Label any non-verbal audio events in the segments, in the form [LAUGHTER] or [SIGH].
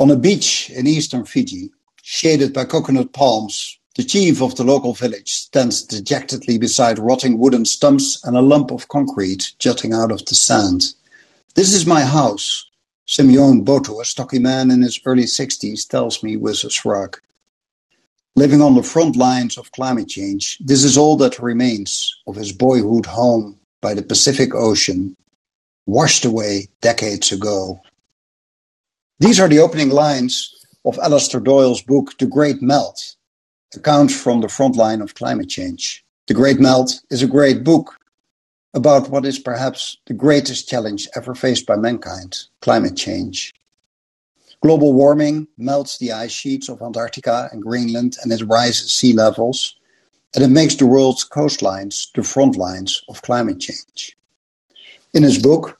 On a beach in eastern Fiji, shaded by coconut palms, the chief of the local village stands dejectedly beside rotting wooden stumps and a lump of concrete jutting out of the sand. This is my house, Simeon Boto, a stocky man in his early 60s, tells me with a shrug. Living on the front lines of climate change, this is all that remains of his boyhood home by the Pacific Ocean, washed away decades ago. These are the opening lines of Alister Doyle's book, The Great Melt, accounts from the front line of climate change. The Great Melt is a great book about what is perhaps the greatest challenge ever faced by mankind climate change. Global warming melts the ice sheets of Antarctica and Greenland and it rises sea levels, and it makes the world's coastlines the front lines of climate change. In his book,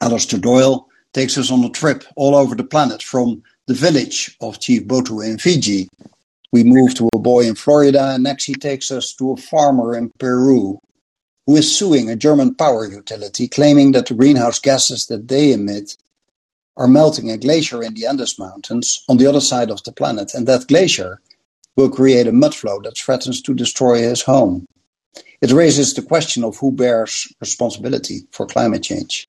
Alister Doyle takes us on a trip all over the planet from the village of Chief Botu in Fiji. We move to a boy in Florida, and next he takes us to a farmer in Peru who is suing a German power utility, claiming that the greenhouse gases that they emit are melting a glacier in the Andes Mountains on the other side of the planet, and that glacier will create a mudflow that threatens to destroy his home. It raises the question of who bears responsibility for climate change.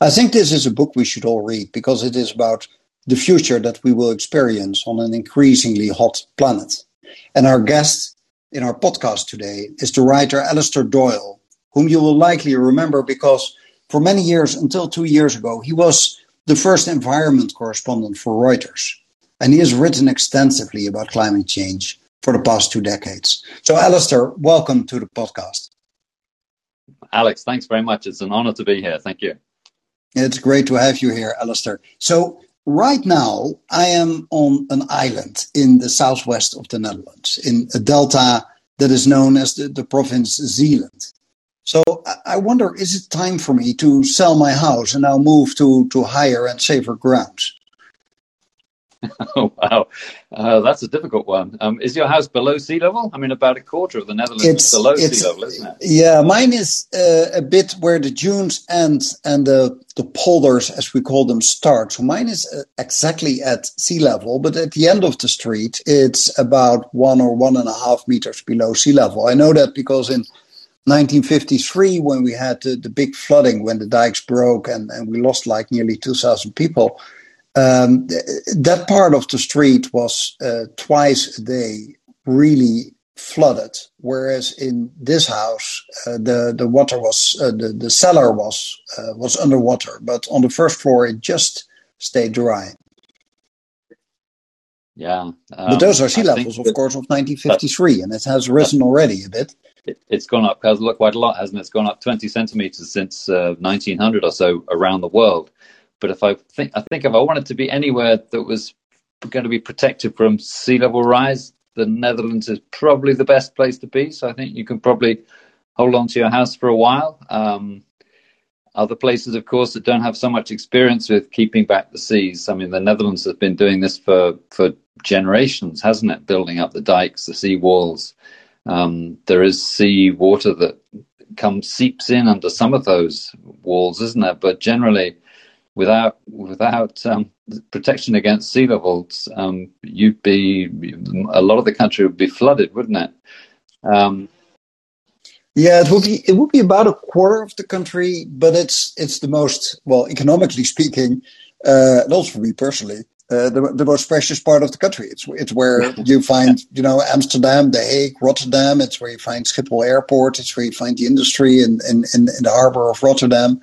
I think this is a book we should all read because it is about the future that we will experience on an increasingly hot planet. And our guest in our podcast today is the writer Alister Doyle, whom you will likely remember because for many years, until two years ago, he was the first environment correspondent for Reuters. And he has written extensively about climate change for the past two decades. So, Alister, welcome to the podcast. Alex, thanks very much. It's an honor to be here. Thank you. It's great to have you here, Alister. So, right now, I am on an island in the southwest of the Netherlands, in a delta that is known as the, the province Zeeland. So I wonder, is it time for me to sell my house and now move to, to higher and safer grounds? Oh [LAUGHS] wow, uh, that's a difficult one. Um, is your house below sea level? I mean, about a quarter of the Netherlands it's, is below sea level, isn't it? Yeah, mine is uh, a bit where the dunes end and the the polders, as we call them, start. So mine is uh, exactly at sea level, but at the end of the street, it's about one or one and a half meters below sea level. I know that because in 1953, when we had the, the big flooding, when the dikes broke and, and we lost like nearly 2,000 people um, that part of the street was uh, twice a day really flooded, whereas in this house uh, the the water was uh, the the cellar was uh, was underwater, but on the first floor it just stayed dry. Yeah, um, but those are sea levels, of course, of 1953, and it has risen already a bit. It, has gone up quite a lot, hasn't it? It's gone up 20 centimeters since 1900 uh, or so around the world. But if I think, I think if I wanted to be anywhere that was going to be protected from sea level rise, the Netherlands is probably the best place to be. So I think you can probably hold on to your house for a while. Um, other places, of course, that don't have so much experience with keeping back the seas. I mean, the Netherlands has been doing this for, for generations, hasn't it? Building up the dikes, the sea walls. Um, there is sea water that comes seeps in under some of those walls, isn't there? But generally, without without um, protection against sea levels, um, you'd be a lot of the country would be flooded, wouldn't it? Um, yeah, it would be it would be about a quarter of the country, but it's it's the most well economically speaking, uh, and also for me personally, uh, the the most precious part of the country. It's it's where you find you know Amsterdam, The Hague, Rotterdam. It's where you find Schiphol Airport. It's where you find the industry in in, in, in the harbor of Rotterdam.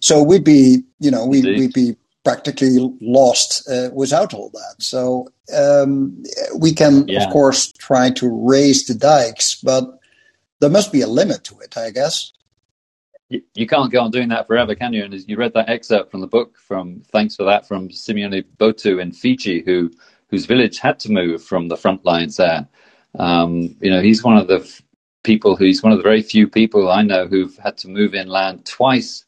So we'd be, you know, we, would be practically lost uh, without all that. So um, we can, yeah. of course, try to raise the dikes, but there must be a limit to it, I guess. You, can't go on doing that forever, can you? And you read that excerpt from the book. From thanks for that from Simeone Botu in Fiji, who whose village had to move from the front lines there. Um, you know, he's one of the f- people who's one of the very few people I know who've had to move inland twice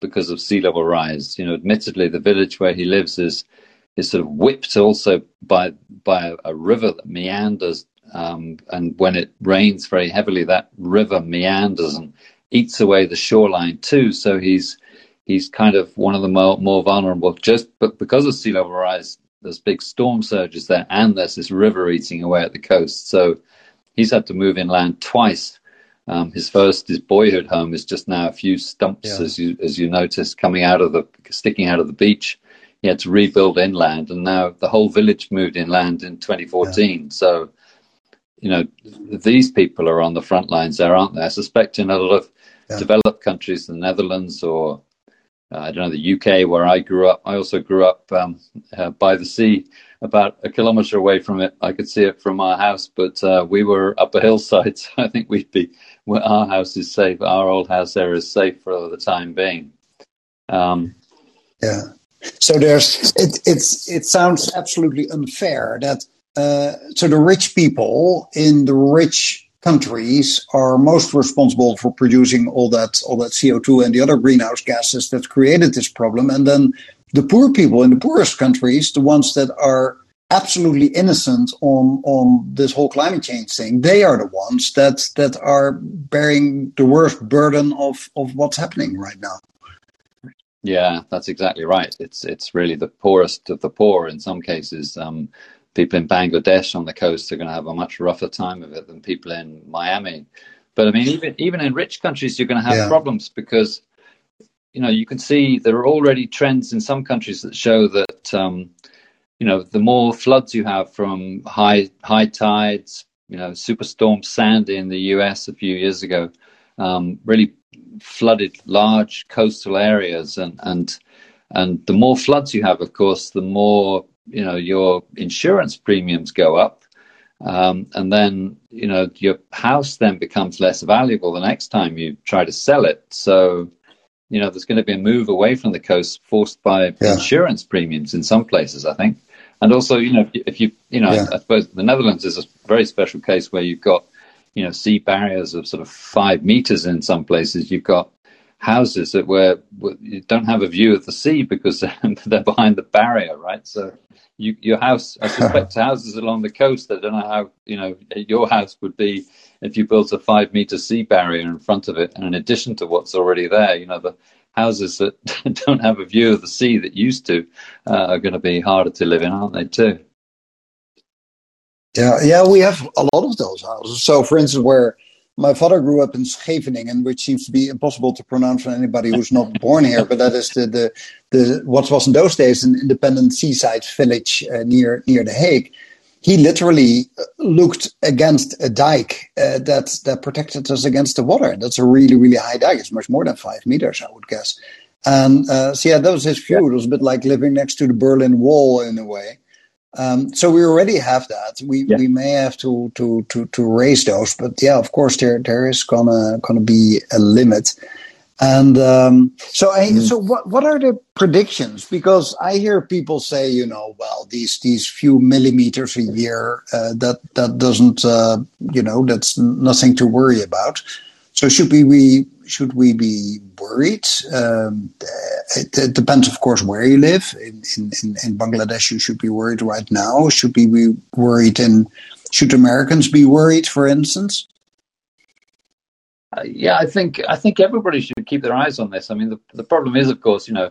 because of sea level rise. You know, admittedly, the village where he lives is is sort of whipped also by by a river that meanders, um, and when it rains very heavily, that river meanders and eats away the shoreline too. So he's he's kind of one of the more, more vulnerable just but because of sea level rise there's big storm surges there and there's this river eating away at the coast so he's had to move inland twice um, his first his boyhood home is just now a few stumps yeah. as you as you noticed coming out of the sticking out of the beach he had to rebuild inland and now the whole village moved inland in 2014 yeah. so you know these people are on the front lines there aren't they i suspect in a lot of yeah. developed countries the netherlands or I don't know the UK where I grew up. I also grew up um, uh, by the sea, about a kilometre away from it. I could see it from our house, but uh, we were up a hillside, [LAUGHS] so I think we'd be our house is safe. Our old house there is safe for the time being. Um, yeah. So there's it. It's it sounds absolutely unfair that uh, so the rich people in the rich countries are most responsible for producing all that all that CO2 and the other greenhouse gases that created this problem. And then the poor people in the poorest countries, the ones that are absolutely innocent on on this whole climate change thing, they are the ones that that are bearing the worst burden of of what's happening right now. Yeah, that's exactly right. It's it's really the poorest of the poor in some cases. Um, people in Bangladesh on the coast are going to have a much rougher time of it than people in Miami. But I mean, even even in rich countries, you're going to have yeah. problems because you know you can see there are already trends in some countries that show that um, you know the more floods you have from high high tides, you know, superstorm Sandy in the U.S. a few years ago um, really flooded large coastal areas, and and and the more floods you have, of course, the more you know your insurance premiums go up um, and then you know your house then becomes less valuable the next time you try to sell it so you know there's going to be a move away from the coast forced by yeah. insurance premiums in some places i think and also you know if you you know yeah. I, I suppose the netherlands is a very special case where you've got you know sea barriers of sort of five meters in some places you've got houses that where you don't have a view of the sea because [LAUGHS] they're behind the barrier right so you, your house, I suspect [LAUGHS] houses along the coast, I don't know how, you know, your house would be if you built a five meter sea barrier in front of it. And in addition to what's already there, you know, the houses that [LAUGHS] don't have a view of the sea that used to uh, are going to be harder to live in, aren't they, too? Yeah, yeah, we have a lot of those houses. So, for instance, where my father grew up in Scheveningen, which seems to be impossible to pronounce for anybody who's not born here. But that is the, the, the what was in those days an independent seaside village uh, near near the Hague. He literally uh, looked against a dike uh, that that protected us against the water. That's a really really high dike. It's much more than five meters, I would guess. And uh, so yeah, that was his view. It was a bit like living next to the Berlin Wall in a way. Um, so we already have that. We yeah. we may have to to to to raise those, but yeah, of course there there is gonna gonna be a limit. And um, so I, mm. so what what are the predictions? Because I hear people say, you know, well, these these few millimeters a year uh, that that doesn't uh, you know that's nothing to worry about. So should we, we should we be worried? Um, it, it, depends, of course, where you live. In, in, in, Bangladesh, you should be worried right now. Should we be worried in? Should Americans be worried, for instance? Uh, yeah, I think I think everybody should keep their eyes on this. I mean, the the problem is, of course, you know,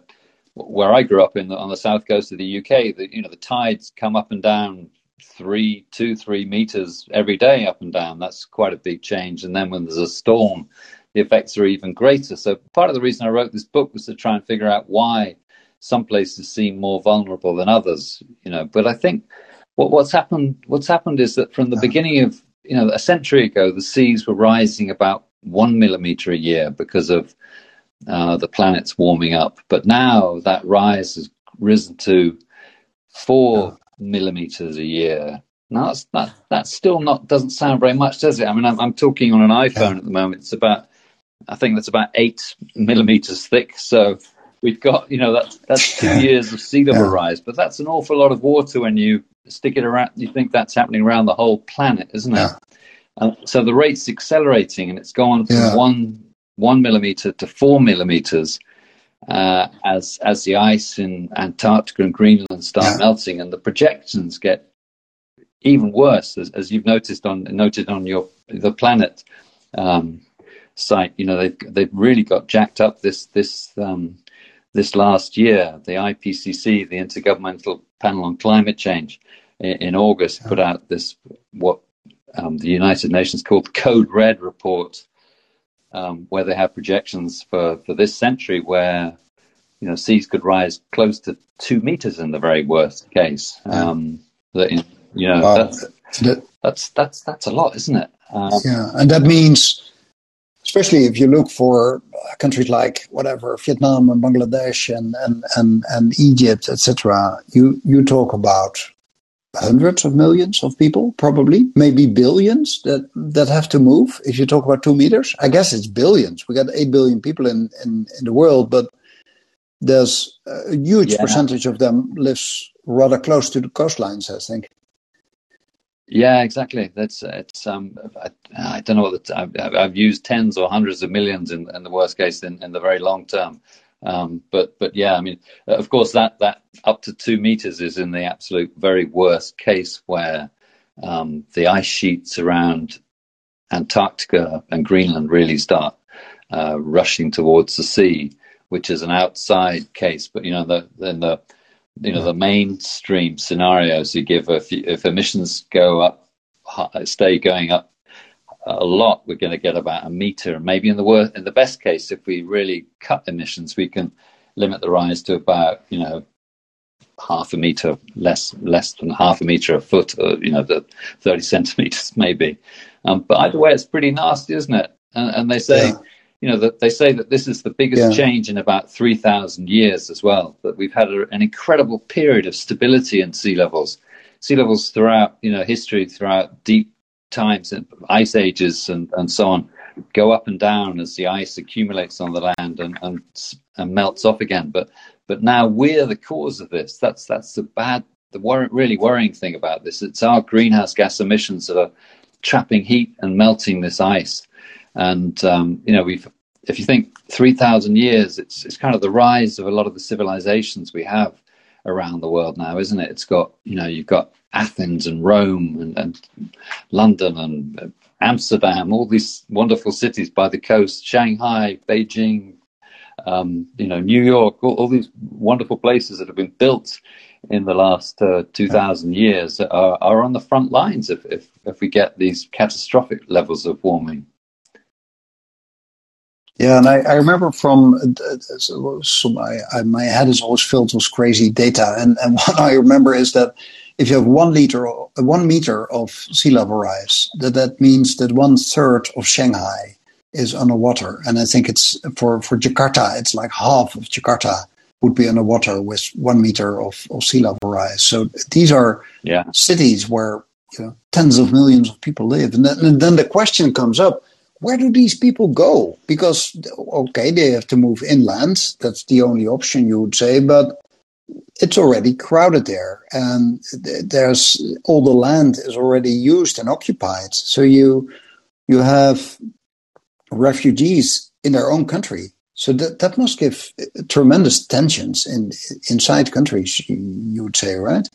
where I grew up in the, on the south coast of the UK, the you know the tides come up and down three, two, three meters every day up and down. That's quite a big change. And then when there's a storm, the effects are even greater. So part of the reason I wrote this book was to try and figure out why some places seem more vulnerable than others. You know, but I think what, what's happened what's happened is that from the beginning of you know a century ago, the seas were rising about one millimeter a year because of uh, the planet's warming up. But now that rise has risen to four millimeters a year. Now that's that that's still not doesn't sound very much, does it? I mean, I'm, I'm talking on an iPhone at the moment. It's about I think that's about eight millimeters thick. So we've got you know that's that's two years of sea level yeah. rise, but that's an awful lot of water when you stick it around. You think that's happening around the whole planet, isn't it? Yeah. And so the rate's accelerating, and it's gone from yeah. one one millimeter to four millimeters uh, as as the ice in Antarctica and Greenland start melting, and the projections get even worse, as, as you've noticed on noted on your the planet um, site. You know they've they've really got jacked up this this um, this last year, the IPCC, the Intergovernmental Panel on Climate Change, in, in August, put out this what um, the United Nations called Code Red report, um, where they have projections for, for this century where you know seas could rise close to two meters in the very worst case. Um, that you know wow. that's, that's that's that's a lot, isn't it? Um, yeah, and that means, especially if you look for uh, countries like whatever Vietnam and Bangladesh and and and, and Egypt, etc. You you talk about hundreds of millions of people, probably, maybe billions that, that have to move. If you talk about two meters, I guess it's billions. We got 8 billion people in, in, in the world, but there's a huge yeah. percentage of them lives rather close to the coastlines, I think. Yeah, exactly. That's it's. Um, I, I don't know what the, I've, I've, used tens or hundreds of millions in, in the worst case in, in the very long term. Um, but but yeah, I mean, of course, that that up to two meters is in the absolute very worst case where um, the ice sheets around Antarctica and Greenland really start uh, rushing towards the sea, which is an outside case. But you know, the, then the you know the mainstream scenarios you give if, if emissions go up, stay going up a lot, we're going to get about a meter. And maybe in the worst, in the best case, if we really cut emissions, we can limit the rise to about you know half a meter, less less than half a meter a foot, or you know the thirty [LAUGHS] centimeters maybe. Um, but either way, it's pretty nasty, isn't it? And, and they say. Yeah. You know that they say that this is the biggest yeah. change in about three thousand years as well. That we've had a, an incredible period of stability in sea levels, sea levels throughout you know history, throughout deep times, and ice ages, and, and so on, go up and down as the ice accumulates on the land and, and, and melts off again. But but now we're the cause of this. That's that's the bad, the wor- really worrying thing about this. It's our greenhouse gas emissions that are trapping heat and melting this ice. And um, you know, we've if you think three thousand years, it's it's kind of the rise of a lot of the civilizations we have around the world now, isn't it? It's got you know you've got Athens and Rome and, and London and Amsterdam, all these wonderful cities by the coast, Shanghai, Beijing, um, you know, New York, all, all, these wonderful places that have been built in the last uh, 2,000 years are, are, on the front lines if, if, if we get these catastrophic levels of warming. Yeah, and I, I remember from uh, so, my I, my head is always filled with crazy data, and and [LAUGHS] what I remember is that if you have one liter, one meter of sea level rise, that that means that one third of Shanghai is underwater, and I think it's for for Jakarta, it's like half of Jakarta would be underwater with one meter of, of sea level rise. So these are yeah. cities where you know tens of millions of people live, and then, and then the question comes up: Where do these people go? Because okay, they have to move inland. That's the only option you would say, but it's already crowded there and there's all the land is already used and occupied so you you have refugees in their own country so that that must give tremendous tensions in inside countries you would say right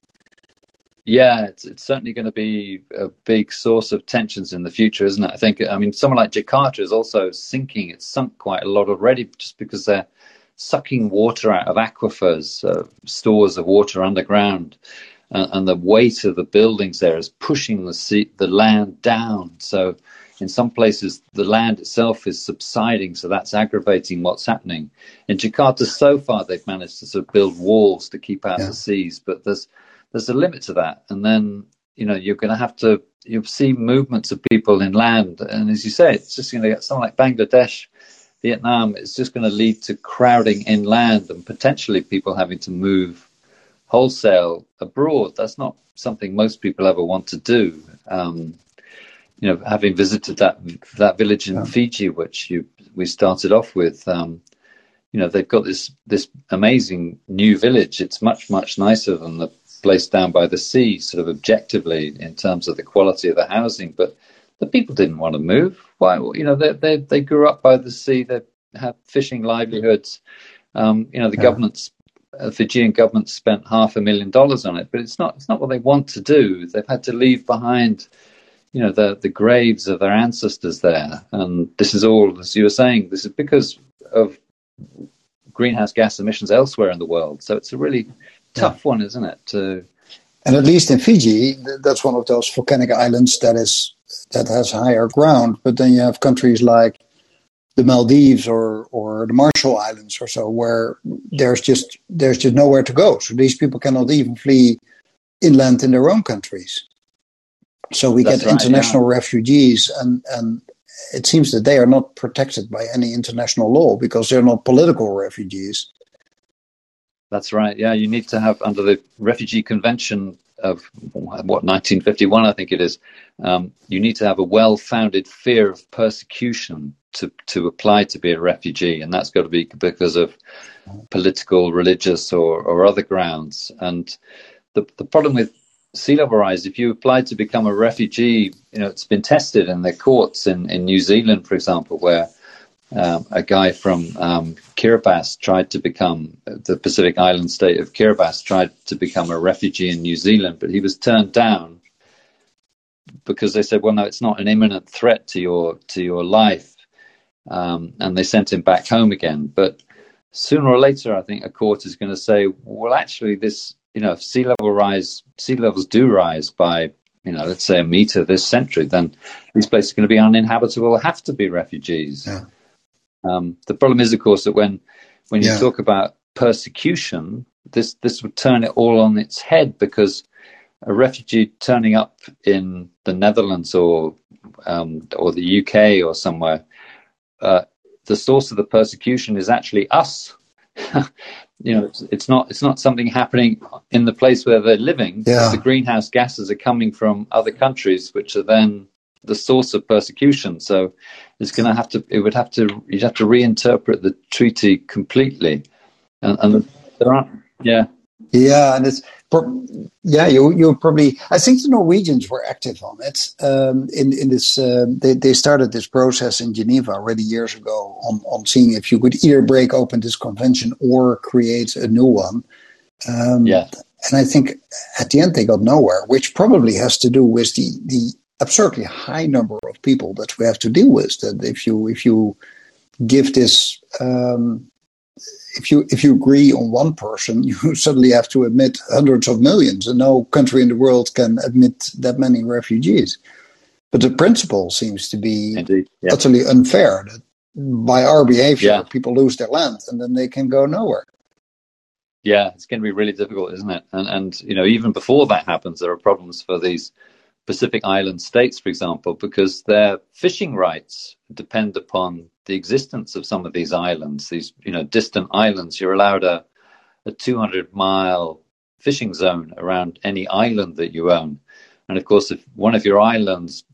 yeah it's, it's certainly going to be a big source of tensions in the future isn't it i think i mean someone like jakarta is also sinking it's sunk quite a lot already just because they're sucking water out of aquifers, uh, stores of water underground, uh, and the weight of the buildings there is pushing the sea, the land down. So, in some places, the land itself is subsiding, so that's aggravating what's happening. In Jakarta, so far, they've managed to sort of build walls to keep out yeah. the seas, but there's there's a limit to that, and then you know you're going to have to you'll see movements of people in land, and as you say, it's just going to get something like Bangladesh Vietnam it's just going to lead to crowding inland and potentially people having to move wholesale abroad. That's not something most people ever want to do. Um, you know, having visited that that village in yeah. Fiji, which you we started off with, um, you know, they've got this this amazing new village. It's much much nicer than the place down by the sea, sort of objectively in terms of the quality of the housing, but the people didn't want to move. Why? You know, they they, they grew up by the sea. They have fishing livelihoods. Um, you know, the yeah. government's uh, Fijian government spent half a million dollars on it, but it's not it's not what they want to do. They've had to leave behind, you know, the the graves of their ancestors there, and this is all, as you were saying, this is because of greenhouse gas emissions elsewhere in the world. So it's a really tough yeah. one, isn't it? To and at least in Fiji, that's one of those volcanic islands that is that has higher ground. But then you have countries like the Maldives or or the Marshall Islands or so, where there's just there's just nowhere to go. So these people cannot even flee inland in their own countries. So we That's get right, international yeah. refugees, and and it seems that they are not protected by any international law because they're not political refugees. That's right. Yeah, you need to have under the Refugee Convention of what 1951, I think it is. Um, you need to have a well-founded fear of persecution to to apply to be a refugee, and that's got to be because of political, religious, or or other grounds. And the the problem with sea level rise, if you applied to become a refugee, you know it's been tested in the courts in in New Zealand, for example, where um, a guy from um, Kiribati tried to become the Pacific island state of Kiribati tried to become a refugee in New Zealand, but he was turned down because they said, "Well, no, it's not an imminent threat to your to your life," um, and they sent him back home again. But sooner or later, I think a court is going to say, "Well, actually, this you know, if sea level rise, sea levels do rise by you know, let's say a meter this century, then these places are going to be uninhabitable, have to be refugees." Yeah. Um, the problem is, of course, that when when you yeah. talk about persecution, this this would turn it all on its head because a refugee turning up in the Netherlands or um, or the UK or somewhere, uh, the source of the persecution is actually us. [LAUGHS] you know, it's, it's, not it's not something happening in the place where they're living. Yeah. The greenhouse gases are coming from other countries, which are then the source of persecution. So it's going to have to, it would have to, you'd have to reinterpret the treaty completely. And, and there aren't, yeah. Yeah, and it's yeah. You you probably I think the Norwegians were active on it um, in in this. Uh, they they started this process in Geneva already years ago on on seeing if you could either break open this convention or create a new one. Um, yeah, and I think at the end they got nowhere, which probably has to do with the the absurdly high number of people that we have to deal with. That if you if you give this um, if you if you agree on one person, [LAUGHS] you suddenly have to admit hundreds of millions, and no country in the world can admit that many refugees. But the principle seems to be Indeed, yeah. utterly unfair. That by our behavior, yeah. people lose their land, and then they can go nowhere. Yeah, it's going to be really difficult, isn't it? And and you know, even before that happens, there are problems for these Pacific Island states, for example, because their fishing rights depend upon the existence of some of these islands, these you know distant islands. You're allowed a, a 200 mile fishing zone around any island that you own, and of course, if one of your islands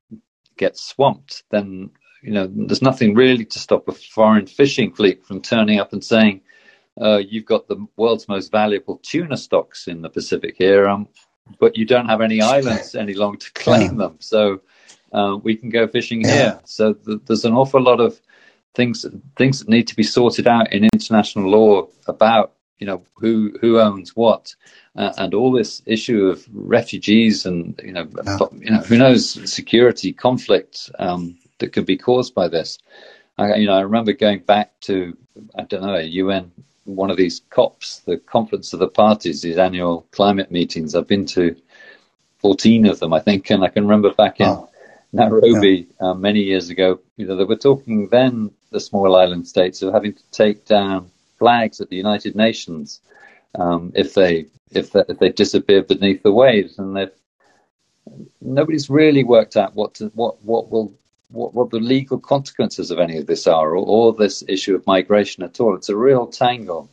gets swamped, then you know there's nothing really to stop a foreign fishing fleet from turning up and saying. Uh, you've got the world's most valuable tuna stocks in the Pacific here. Um, but you don't have any [LAUGHS] islands any longer to claim yeah. them. So uh, we can go fishing yeah. here. So th- there's an awful lot of things things that need to be sorted out in international law about you know who who owns what, uh, and all this issue of refugees and you know yeah. you know who knows security conflict um, that could be caused by this. I, you know, I remember going back to I don't know a UN one of these COPs, the Conference of the Parties, these annual climate meetings. I've been to 14 of them, I think, and I can remember back in oh. Nairobi yeah. uh, many years ago, you know, they were talking then, the small island states, of having to take down flags at the United Nations um, if they if they, if they disappear beneath the waves, and they've nobody's really worked out what to, what what will what, what the legal consequences of any of this are, or, or this issue of migration at all. It's a real tangle.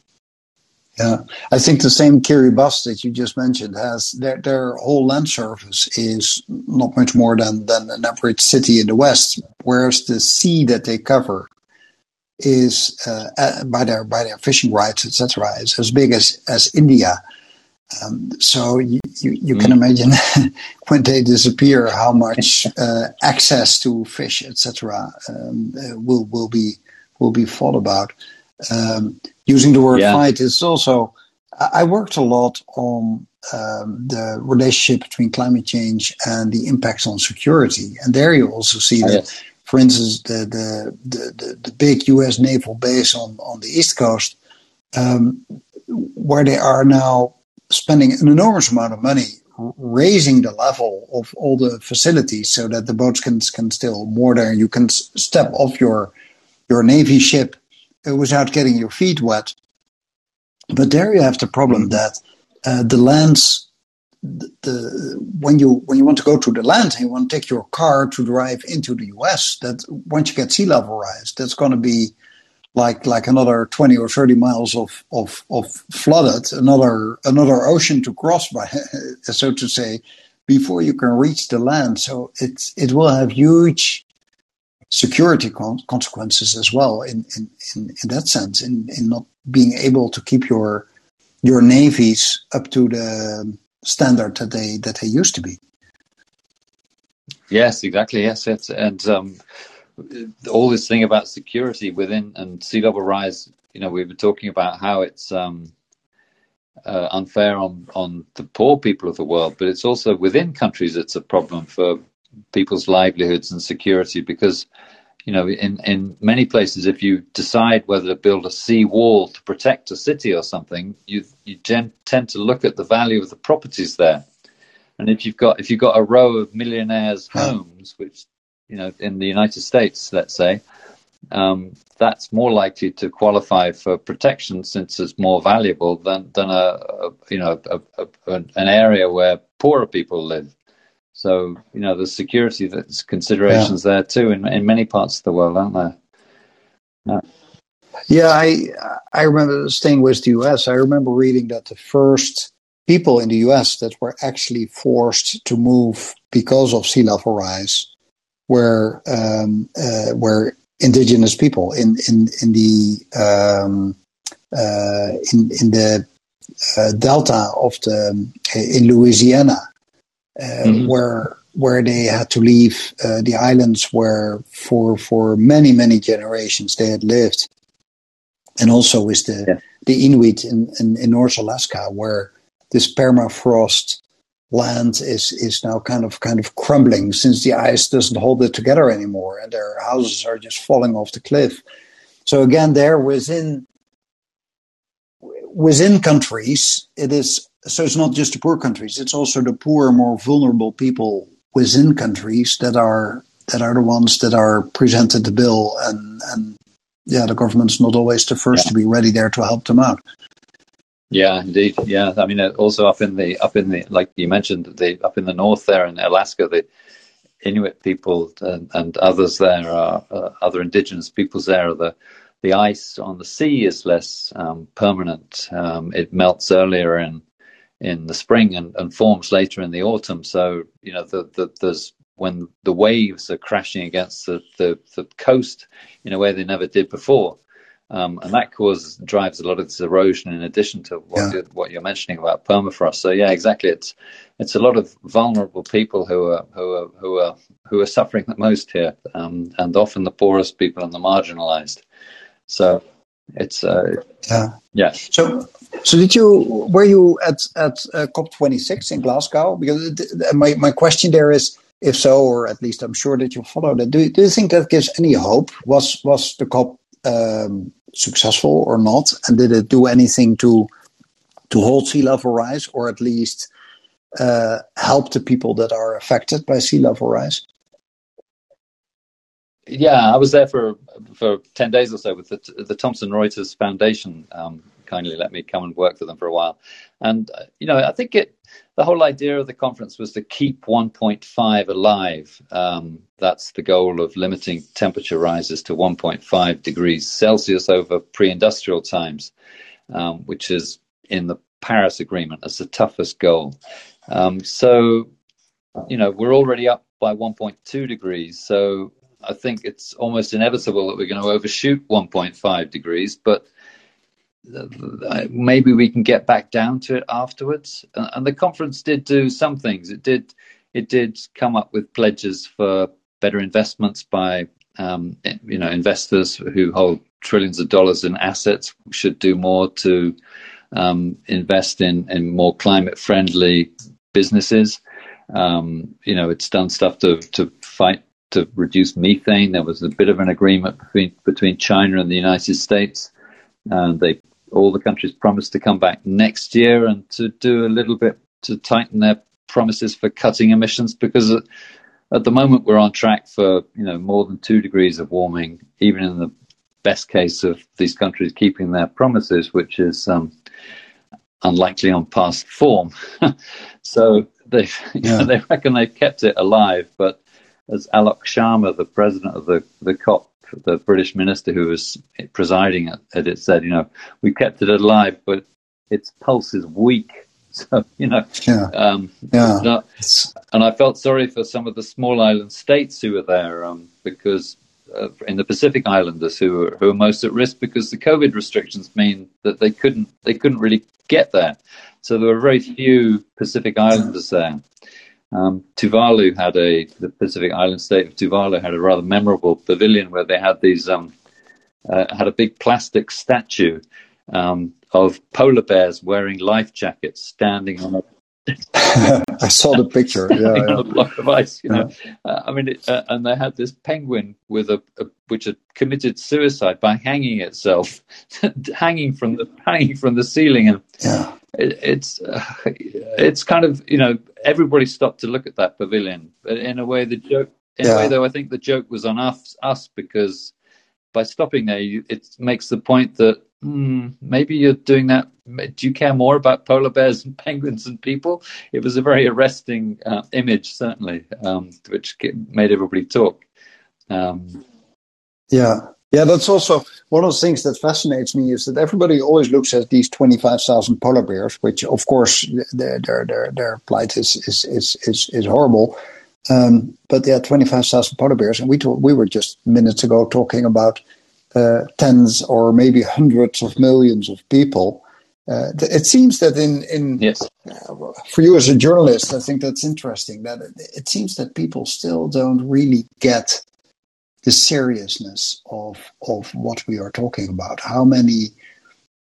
Yeah, I think the same Kiribati that you just mentioned has their their whole land surface is not much more than than an average city in the west, whereas the sea that they cover is uh, by their by their fishing rights, etc., is as big as as India. Um, so you, you, you mm. can imagine [LAUGHS] when they disappear, how much [LAUGHS] uh, access to fish, etc., um, uh, will will be will be thought about. Um, using the word yeah. fight is also. I worked a lot on um, the relationship between climate change and the impacts on security, and there you also see that. Yes. For instance, the, the, the, the, big U.S. naval base on, on the East Coast um, where they are now spending an enormous amount of money raising the level of all the facilities so that the boats can can still moor there. You can step off your your navy ship uh, without getting your feet wet. But there you have the problem that uh, the lands, the, the, when you when you want to go to the land and you want to take your car to drive into the U.S., that once you get sea level rise, that's going to be like like another 20 or 30 miles of, of, of flooded, another another ocean to cross by, [LAUGHS] so to say, before you can reach the land. So it's it will have huge security con- consequences as well in, in, in, in that sense, in, in not being able to keep your your navies up to the standard that they that they used to be. Yes, exactly. Yes, it's, and um, all this thing about security within and sea level rise. You know, we've been talking about how it's um, uh, unfair on on the poor people of the world, but it's also within countries. It's a problem for people's livelihoods and security because you know in in many places if you decide whether to build a sea wall to protect a city or something you you gen- tend to look at the value of the properties there and if you've got if you've got a row of millionaires homes which you know, in the United States, let's say, um, that's more likely to qualify for protection since it's more valuable than than a, a you know a, a, an area where poorer people live. So you know, there's security that's considerations yeah. there too in in many parts of the world, aren't there? Yeah. Yeah, I I remember staying with the U.S. I remember reading that the first people in the U.S. that were actually forced to move because of sea level rise were um, uh, were indigenous people in in in the um, uh, in in the uh, delta of the in Louisiana, uh, mm-hmm. where where they had to leave uh, the islands where for for many many generations they had lived, and also with the yeah. the Inuit in, in, in North Alaska where this permafrost land is is now kind of kind of crumbling since the ice doesn't hold it together anymore and their houses are just falling off the cliff so again there within within countries it is so it's not just the poor countries it's also the poor more vulnerable people within countries that are that are the ones that are presented the bill and and yeah the government's not always the first yeah. to be ready there to help them out yeah, indeed. Yeah, I mean, uh, also up in the up in the like you mentioned, the up in the north there in Alaska, the Inuit people and, and others there are uh, other indigenous peoples there. The the ice on the sea is less um, permanent. Um, it melts earlier in in the spring and, and, forms later in the autumn. So you know, the, the, there's when the waves are crashing against the, the, the coast in a way they never did before um, and that causes drives a lot of this erosion in addition to what, yeah. you're, what you're mentioning about permafrost. So yeah, exactly. It's it's a lot of vulnerable people who are who are who are who are suffering the most here, um, and often the poorest people and the marginalized. So it's uh, yeah yeah. So so did you were you at at uh, COP twenty six in Glasgow? Because my my question there is. If so, or at least I'm sure that you follow that. Do, do you think that gives any hope? Was was the COP um, successful or not? And did it do anything to to hold sea level rise, or at least uh, help the people that are affected by sea level rise? Yeah, I was there for for ten days or so with the, the Thomson Reuters Foundation. Um, kindly let me come and work for them for a while, and uh, you know, I think it the whole idea of the conference was to keep 1.5 alive. Um, that's the goal of limiting temperature rises to 1.5 degrees Celsius over pre industrial times, um, which is in the Paris Agreement as the toughest goal. Um, so, you know, we're already up by 1.2 degrees. So I think it's almost inevitable that we're going to overshoot 1.5 degrees. But maybe we can get back down to it afterwards. And the conference did do some things. It did it did come up with pledges for better investments by um, you know investors who hold trillions of dollars in assets should do more to um, invest in in more climate friendly businesses. Um, you know, it's done stuff to to fight to reduce methane. There was a bit of an agreement between between China and the United States. Uh, they all the countries promised to come back next year and to do a little bit to tighten their promises for cutting emissions because at the moment we're on track for you know more than two degrees of warming, even in the best case of these countries keeping their promises, which is um, unlikely on past form. [LAUGHS] so they [LAUGHS] yeah. they reckon they've kept it alive, but as Alok Sharma, the president of the the COP, the British minister who was presiding at, at it, said, you know, we kept it alive, but its pulse is weak. [LAUGHS] So you know, yeah, um, yeah. and I felt sorry for some of the small island states who were there um, because uh, in the Pacific Islanders who are, who are most at risk because the COVID restrictions mean that they couldn't they couldn't really get there. So there were very few Pacific Islanders there. Um, Tuvalu had a the Pacific Island state of Tuvalu had a rather memorable pavilion where they had these um, uh, had a big plastic statue um, of polar bears wearing life jackets standing on a [LAUGHS] I saw the picture. [LAUGHS] Yeah, yeah. a block of ice. You know, yeah. uh, I mean, it, uh, and they had this penguin with a, a, which had committed suicide by hanging itself, [LAUGHS] hanging from the hanging from the ceiling, and yeah. it, it's uh, it's kind of you know everybody stopped to look at that pavilion, but in a way the joke. In yeah. a way, though, I think the joke was on us, us because by stopping there, you, it makes the point that mm, maybe you're doing that. Do you care more about polar bears and [LAUGHS] penguins and people? It was a very arresting uh, image, certainly, um, which made everybody talk. Um, yeah, yeah, that's also one of the things that fascinates me is that everybody always looks at these 25,000 polar bears, which of course their, their, their, their plight is, is, is, is, is horrible. Um, but yeah, 25,000 polar bears. And we, talk, we were just minutes ago talking about uh, tens or maybe hundreds of millions of people. Uh, it seems that in, in yes. Uh, for you as a journalist, I think that's interesting that it, it seems that people still don't really get the seriousness of of what we are talking about. How many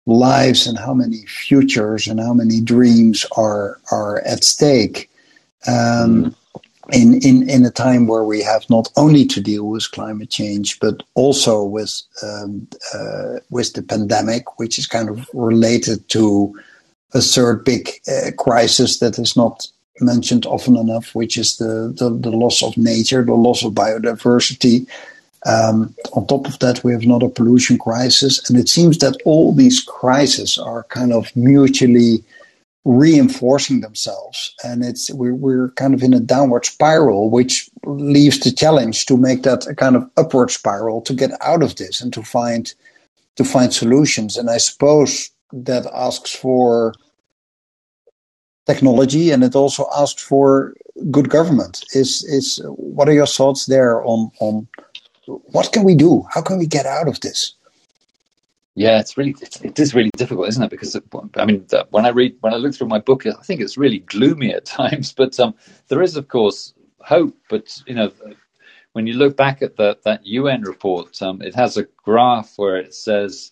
lives and how many futures and how many dreams are are at stake um, mm. In, in in a time where we have not only to deal with climate change but also with um, uh, with the pandemic, which is kind of related to a third big uh, crisis that is not mentioned often enough, which is the, the, the loss of nature, the loss of biodiversity. Um, on top of that, we have another pollution crisis, and it seems that all these crises are kind of mutually reinforcing themselves, and it's we're, we're kind of in a downward spiral, which leaves the challenge to make that a kind of upward spiral to get out of this and to find to find solutions. And I suppose that asks for technology and it also asks for good government. Is is what are your thoughts there on on what can we do? How can we get out of this? Yeah, it's really it is really difficult, isn't it? Because I mean, when I read when I look through my book, I think it's really gloomy at [LAUGHS] times. But um, there is, of course, hope. But you know, when you look back at the, that UN report, um, it has a graph where it says,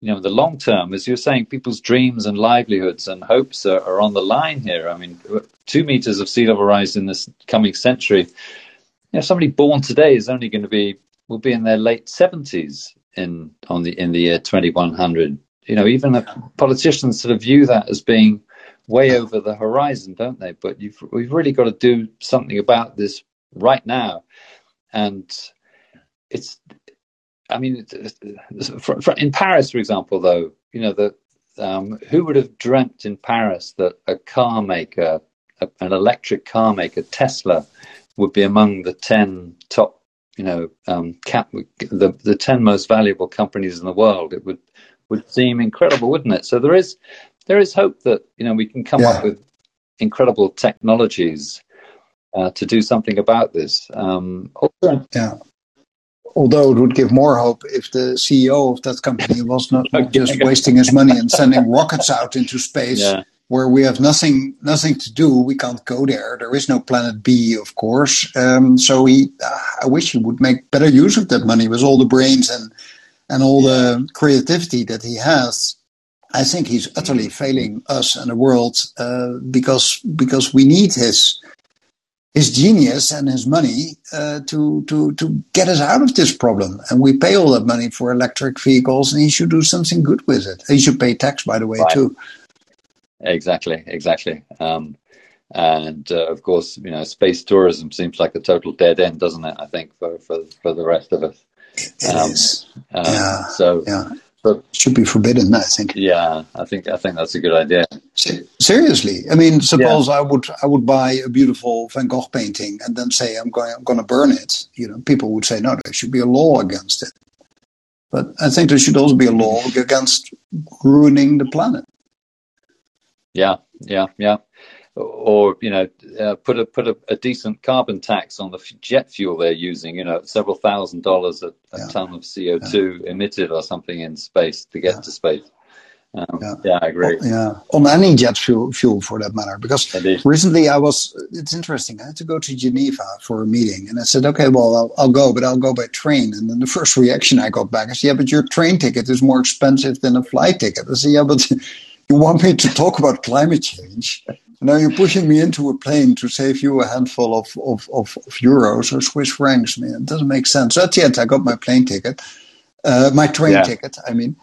you know, the long term, as you're saying, people's dreams and livelihoods and hopes are, are on the line here. I mean, two meters of sea level rise in this coming century you know, somebody born today is only going to be will be in their late seventies in on the in the year twenty one hundred. You know, even the politicians sort of view that as being way over the horizon, don't they? But you've we've really got to do something about this right now, and it's. I mean, in Paris, for example, though, you know, the um, who would have dreamt in Paris that a car maker, a, an electric car maker, Tesla, would be among the 10 top, you know, um, cap, the, the 10 most valuable companies in the world. It would, would seem incredible, wouldn't it? So there is, there is hope that, you know, we can come yeah. up with incredible technologies uh, to do something about this. Um, also, yeah. Although it would give more hope if the CEO of that company was not, [LAUGHS] not just wasting his money and sending rockets out into space yeah where we have nothing nothing to do. We can't go there. There is no planet B, of course. Um, so he, uh, I wish he would make better use of that money with all the brains and and all the creativity that he has. I think he's utterly failing us and the world uh, because because we need his his genius and his money uh, to to to get us out of this problem. And we pay all that money for electric vehicles, and he should do something good with it. He should pay tax, by the way, right. too. Exactly, exactly. Um, and uh, of course, you know, space tourism seems like a total dead end, doesn't it? I think for for, for the rest of us. It um, is. Um, yeah. So yeah. But should be forbidden, I think. Yeah, I think I think that's a good idea. Seriously, I mean, suppose yeah. I would I would buy a beautiful Van Gogh painting and then say I'm going I'm going to burn it. You know, people would say no, there should be a law against it. But I think there should also be a law against ruining the planet. Yeah, yeah, yeah or you know uh, put a put a, a, decent carbon tax on the jet fuel they're using you know several thousand dollars a, a yeah. ton of CO2 yeah. emitted or something in space to get yeah. to space um, yeah. yeah. I agree. Well, yeah, on any jet fuel, fuel for that matter. Because recently I was, it's interesting. I had to go to Geneva for a meeting, and I said, "Okay, well, I'll, I'll, go, but I'll go by train." And then the first reaction I got back is, "Yeah, but your train ticket is more expensive than a flight ticket." I said, "Yeah, but you want me to talk about climate change?" Now you're pushing me into a plane to save you a handful of, of, of, of euros or Swiss francs. Man, it doesn't make sense. At the end, I got my plane ticket, uh, my train yeah. ticket, I mean.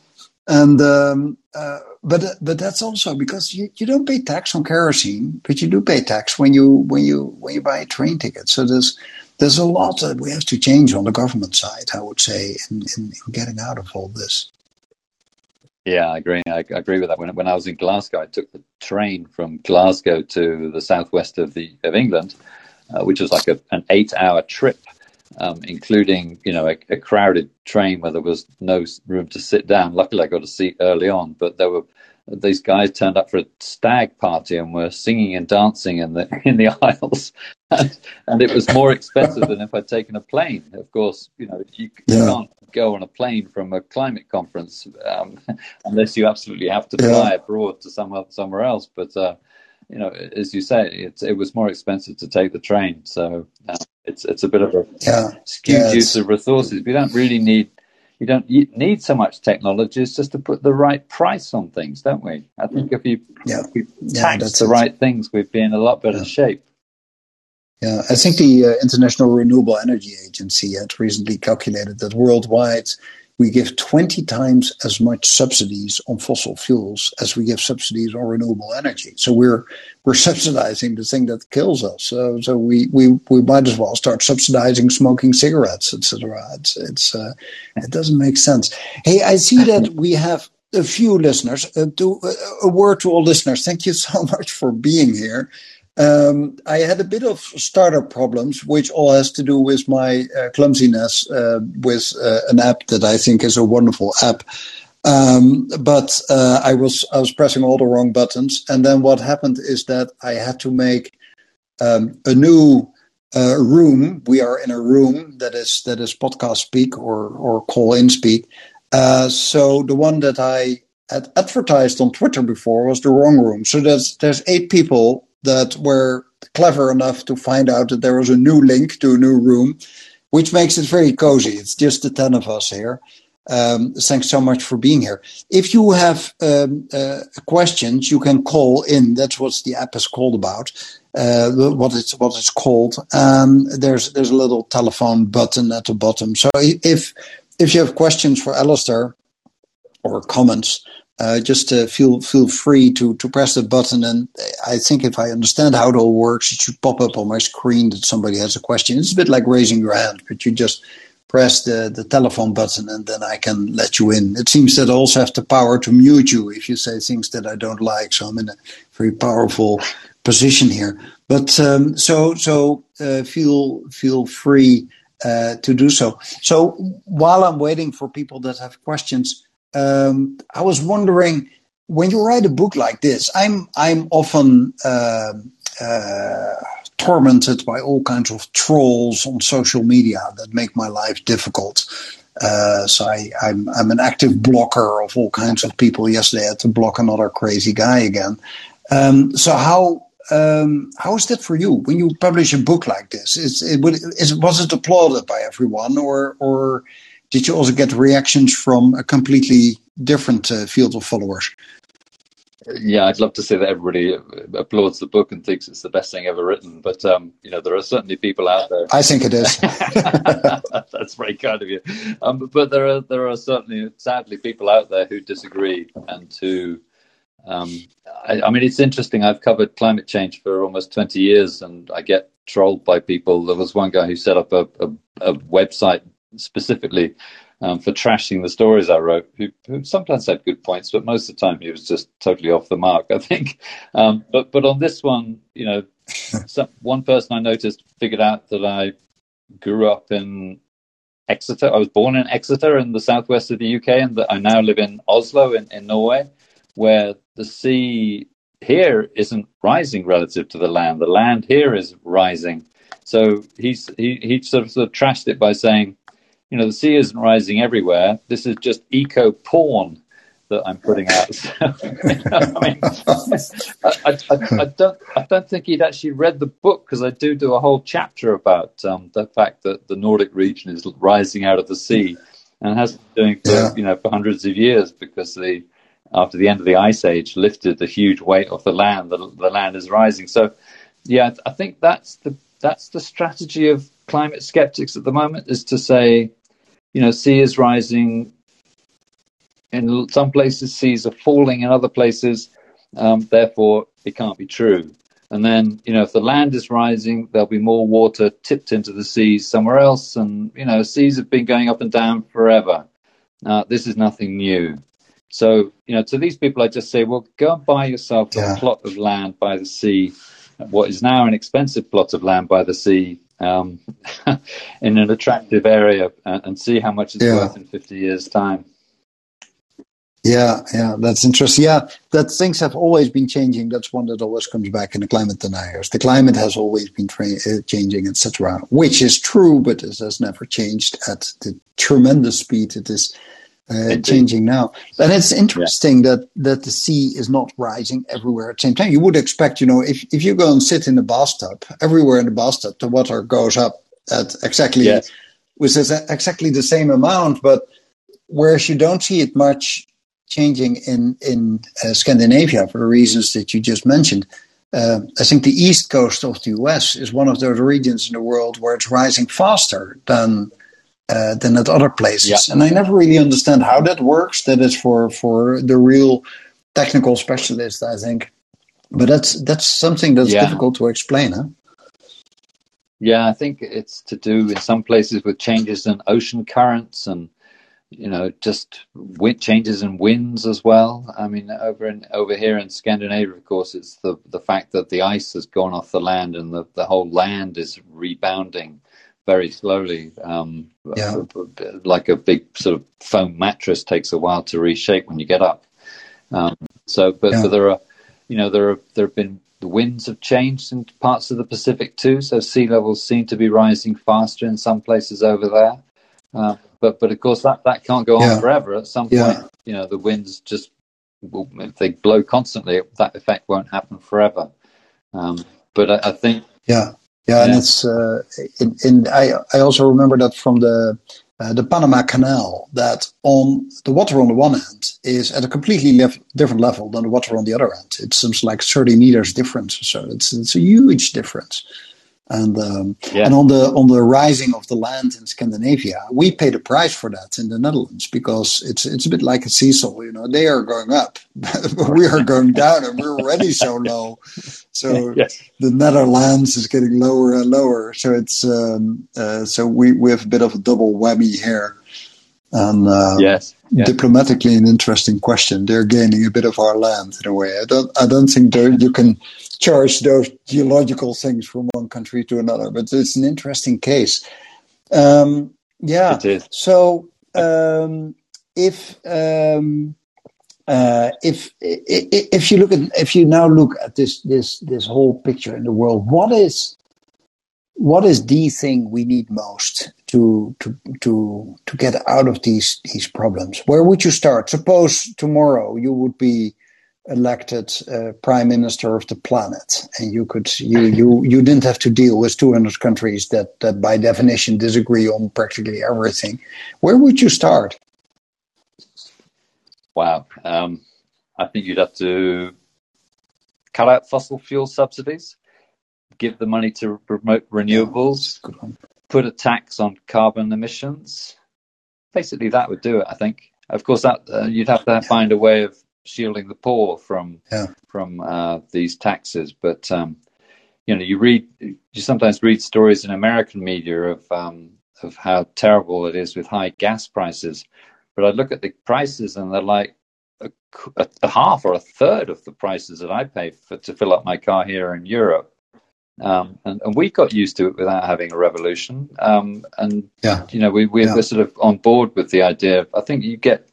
And, um, uh, but, but that's also because you, you don't pay tax on kerosene, but you do pay tax when you, when you, when you buy a train ticket. So there's, there's a lot that we have to change on the government side, I would say, in, in, in getting out of all this. Yeah, I agree. I, agree with that. When when I was in Glasgow, I took the train from Glasgow to the southwest of the of England, uh, which was like a, an eight hour trip, um, including you know a, a, crowded train where there was no room to sit down. Luckily, I got a seat early on, but there were these guys turned up for a stag party and were singing and dancing in the [LAUGHS] in the aisles, [LAUGHS] and, and it was more expensive than if I'd taken a plane. Of course, you know you, you yeah. can't go on a plane from a climate conference um, [LAUGHS] unless you absolutely have to fly yeah. abroad to somewhere somewhere else. But uh, you know, as you say, it, it was more expensive to take the train, so uh, it's it's a bit of a yeah. skewed use of resources. We don't really need you don't need so much technology. It's just to put the right price on things, don't we? I think if you yeah. if we tax the it. right things, we'd be in a lot better shape. Yeah, I think the uh, International Renewable Energy Agency had recently calculated that worldwide we give 20 times as much subsidies on fossil fuels as we give subsidies on renewable energy. So we're we're subsidizing the thing that kills us. So, so we, we, we might as well start subsidizing smoking cigarettes, etc. It's, it's uh, it doesn't make sense. Hey, I see that [LAUGHS] we have a few listeners. Uh, to, uh, a word to all listeners. Thank you so [LAUGHS] much for being here. Um, I had a bit of startup problems, which all has to do with my uh, clumsiness uh, with uh, an app that I think is a wonderful app. Um, but uh, I was I was pressing all the wrong buttons, and then what happened is that I had to make um, a new uh, room. We are in a room that is that is podcast speak or or call in speak. Uh, so the one that I had advertised on Twitter before was the wrong room. So there's there's eight people that were clever enough to find out that there was a new link to a new room, which makes it very cozy. It's just the 10 of us here. Um, thanks so much for being here. If you have um, uh, questions, you can call in. That's what the app is called about. Uh, what it's what it's called. Um, there's there's a little telephone button at the bottom. So if if you have questions for Alister or comments, uh, just uh, feel feel free to to press the button. And I think if I understand how it all works, it should pop up on my screen that somebody has a question. It's a bit like raising your hand, but you just press the, the telephone button and then I can let you in. It seems that I also have the power to mute you if you say things that I don't like. So I'm in a very powerful position here. But um, so so uh, feel feel free uh, to do so. So while I'm waiting for people that have questions um, I was wondering when you write a book like this. I'm I'm often uh, uh, tormented by all kinds of trolls on social media that make my life difficult. Uh, so I, am I'm, I'm an active blocker of all kinds of people. Yesterday, I had to block another crazy guy again. Um, so how um, how is that for you when you publish a book like this? Is it, is, was it applauded by everyone, or or did you also get reactions from a completely different uh, field of followers? yeah, I'd love to say that everybody applauds the book and thinks it's the best thing ever written. But um, you know, there are certainly people out there. I think it is. [LAUGHS] That's very kind of you. Um, but there are there are certainly, sadly, people out there who disagree and who. Um, I, I mean, it's interesting. I've covered climate change for almost twenty years, and I get trolled by people. There was one guy who set up a, a, a website specifically um, for trashing the stories I wrote, who, who, sometimes had good points, but most of the time he was just totally off the mark, I think. Um, but but on this one, you know, [LAUGHS] some, one person I noticed figured out that I grew up in Exeter. I was born in Exeter in the southwest of the UK, and that I now live in Oslo in, in Norway, where the sea here isn't rising relative to the land. The land here is rising. So he's he he sort of, sort of trashed it by saying you know, the sea isn't rising everywhere. This is just eco porn that I'm putting out. [LAUGHS] So, [LAUGHS] I mean, I, I, I, don't, I don't think he'd actually read the book because I do do a whole chapter about um, the fact that the Nordic region is rising out of the sea and has been doing for yeah. you know for hundreds of years because the after the end of the ice age lifted the huge weight off the land. The, the land is rising. So, yeah, I think that's the that's the strategy of climate skeptics at the moment is to say you know, sea is rising. In some places, seas are falling. In other places, um, therefore, it can't be true. And then, you know, if the land is rising, there'll be more water tipped into the seas somewhere else. And, you know, seas have been going up and down forever. Uh, this is nothing new. So, you know, to these people, I just say, well, go and buy yourself yeah. a plot of land by the sea, what is now an expensive plot of land by the sea, um, [LAUGHS] in an attractive area and, and see how much it's yeah. worth in 50 years' time. Yeah, yeah, that's interesting. Yeah, that things have always been changing. That's one that always comes back in the climate deniers. The climate has always been tra- uh, changing, etc., which is true, but it has never changed at the tremendous speed it is uh, changing now. And it's interesting yeah. that that the sea is not rising everywhere at the same time. You would expect, you know, if if you go and sit in the bathtub, everywhere in the bathtub, the water goes up at exactly yes. with exactly the same amount. But whereas you don't see it much changing in in uh, Scandinavia for the reasons that you just mentioned. Uh, I think the east coast of the US is one of those regions in the world where it's rising faster than uh, than at other places. Yeah. And I never really understand how that works. That is for for the real technical specialist, I think. But that's that's something that's yeah. difficult to explain, huh? Yeah, I think it's to do in some places with changes in ocean currents and you know just wind changes in winds as well. I mean, over in over here in Scandinavia, of course, it's the the fact that the ice has gone off the land and the the whole land is rebounding very slowly. Um, yeah. Like a big sort of foam mattress takes a while to reshape when you get up. Um, so, but, yeah. but there are, you know, there are there have been the winds have changed in parts of the Pacific too. So sea levels seem to be rising faster in some places over there. Uh, but but of course that that can't go on yeah. forever. At some point, yeah. you know, the winds just if they blow constantly, that effect won't happen forever. Um, but I, I think yeah yeah, and it's uh, in, in I I also remember that from the uh, the Panama Canal that on the water on the one end is at a completely lef- different level than the water on the other end. It seems like 30 meters difference, so it's it's a huge difference. And um, yeah. and on the on the rising of the land in Scandinavia, we pay the price for that in the Netherlands because it's it's a bit like a seesaw. You know, they are going up, but [LAUGHS] we are going down, and we're already so low. So [LAUGHS] yes. the Netherlands is getting lower and lower. So it's um, uh, so we we have a bit of a double whammy here. And uh, yes, yeah. diplomatically, an interesting question. They're gaining a bit of our land in a way. I don't I don't think you can charge those geological things from one country to another. But it's an interesting case. Um, yeah. It is. So um, if um, uh, if if you look at if you now look at this this this whole picture in the world, what is what is the thing we need most to to to to get out of these these problems? Where would you start? Suppose tomorrow you would be elected uh, prime minister of the planet and you could you you you didn't have to deal with 200 countries that that by definition disagree on practically everything where would you start wow um, I think you'd have to cut out fossil fuel subsidies, give the money to promote renewables, yeah, put a tax on carbon emissions. Basically, that would do it. I think. Of course, that uh, you'd have to find a way of shielding the poor from yeah. from uh, these taxes. But um, you know, you read, you sometimes read stories in American media of um, of how terrible it is with high gas prices. But I look at the prices and they're like a, a, half or a third of the prices that I pay for, to fill up my car here in Europe. Um, and, and, we got used to it without having a revolution. Um, and yeah. you know, we, we yeah. we're sort of on board with the idea. Of, I think you get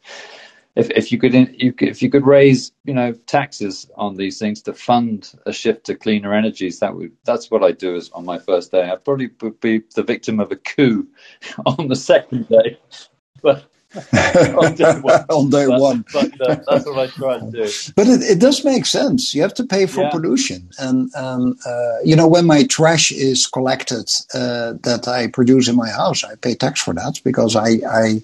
if if you could if you could raise you know taxes on these things to fund a shift to cleaner energies, that would that's what I do as on my first day. I probably would be the victim of a coup [LAUGHS] on the second day, [LAUGHS] but. [LAUGHS] on day one, on day but, one. But, uh, that's what I try to do. But it, it, does make sense. You have to pay for yeah. pollution, and um, uh, you know when my trash is collected uh, that I produce in my house, I pay tax for that because I, I